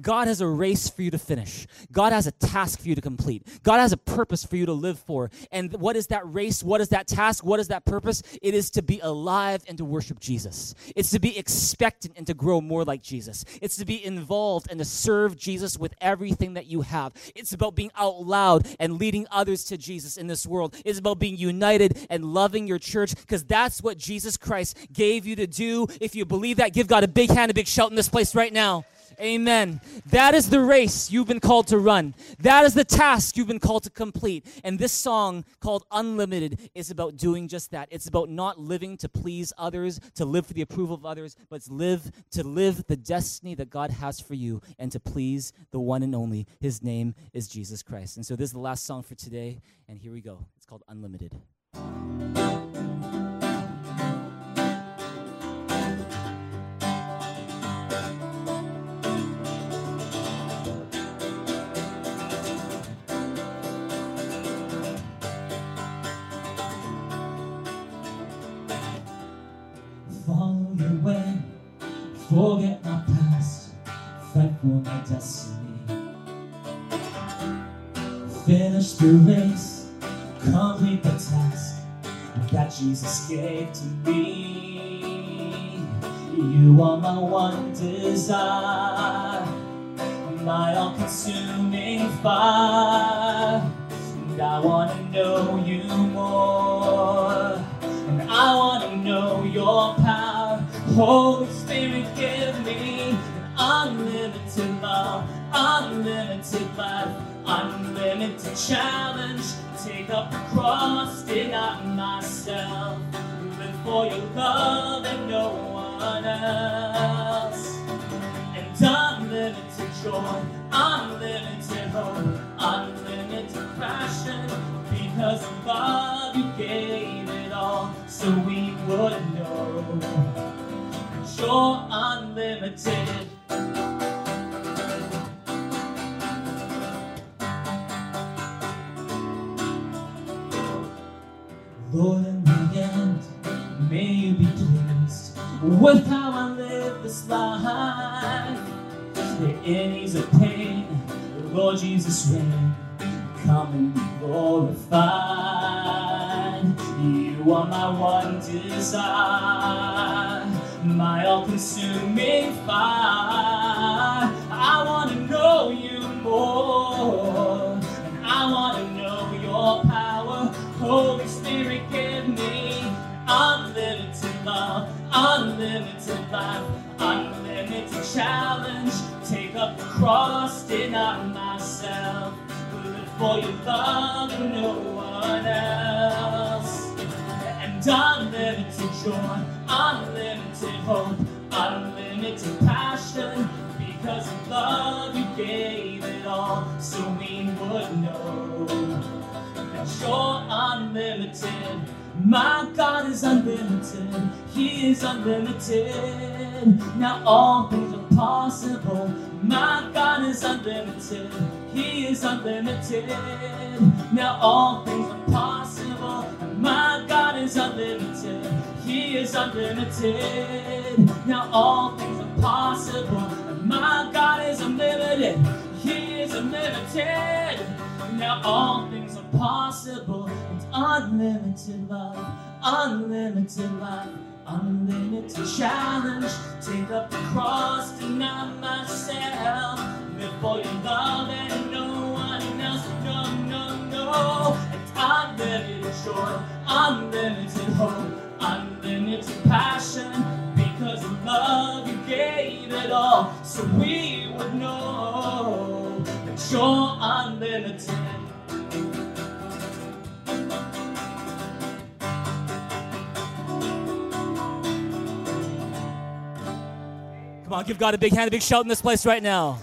God has a race for you to finish. God has a task for you to complete. God has a purpose for you to live for. And what is that race? What is that task? What is that purpose? It is to be alive and to worship Jesus. It's to be expectant and to grow more like Jesus. It's to be involved and to serve Jesus with everything that you have. It's about being out loud and leading others to Jesus in this world. It's about being united and loving your church because that's what Jesus Christ gave you to do. If you believe that, give God a big hand, a big shout in this place right now. Amen. That is the race you've been called to run. That is the task you've been called to complete. And this song called Unlimited is about doing just that. It's about not living to please others, to live for the approval of others, but to live to live the destiny that God has for you and to please the one and only. His name is Jesus Christ. And so this is the last song for today, and here we go. It's called Unlimited. Your way, forget my past, fight for my destiny. Finish the race, complete the task that Jesus gave to me. You are my one desire, my all-consuming fire. And I want to know you more. And I want to know your power. Holy Spirit, give me unlimited love, unlimited life, unlimited challenge. Take up the cross, deny myself. Live for your love and no one else and unlimited joy, unlimited hope, unlimited passion. Because of love, you gave it all, so we would know you're unlimited. Lord, in the end, may you be pleased with how I live this life. The enemies of pain, Lord Jesus reign, come and be glorified. You are my one desire, my all-consuming fire. I want to know you more, and I want to know your power. Holy Spirit, give me unlimited love, unlimited life, unlimited challenge. Take up the cross, deny myself, live for your love and no one else. And unlimited joy, unlimited hope, unlimited passion. Because of love, you gave it all so we would know that you're unlimited. My God is unlimited. He is unlimited. Now all things are possible. My God is unlimited. He is unlimited. Now all things are possible. My God is unlimited. He is unlimited. Now all things are possible. My God is unlimited. He is unlimited. Now all things are possible. It's unlimited love, unlimited life, unlimited challenge. Take up the cross, deny myself. Live for your love and no one else. No, no, no. It's unlimited joy, unlimited hope, unlimited passion. Because of love, you gave it all. So we would know that you're unlimited. Come on, give God a big hand, a big shout in this place right now.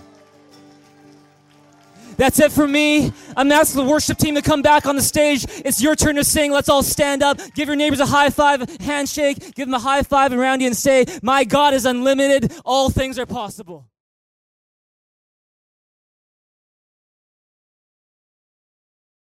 That's it for me. I'm asking the worship team to come back on the stage. It's your turn to sing. Let's all stand up. Give your neighbors a high five, handshake. Give them a high five around you and say, My God is unlimited. All things are possible.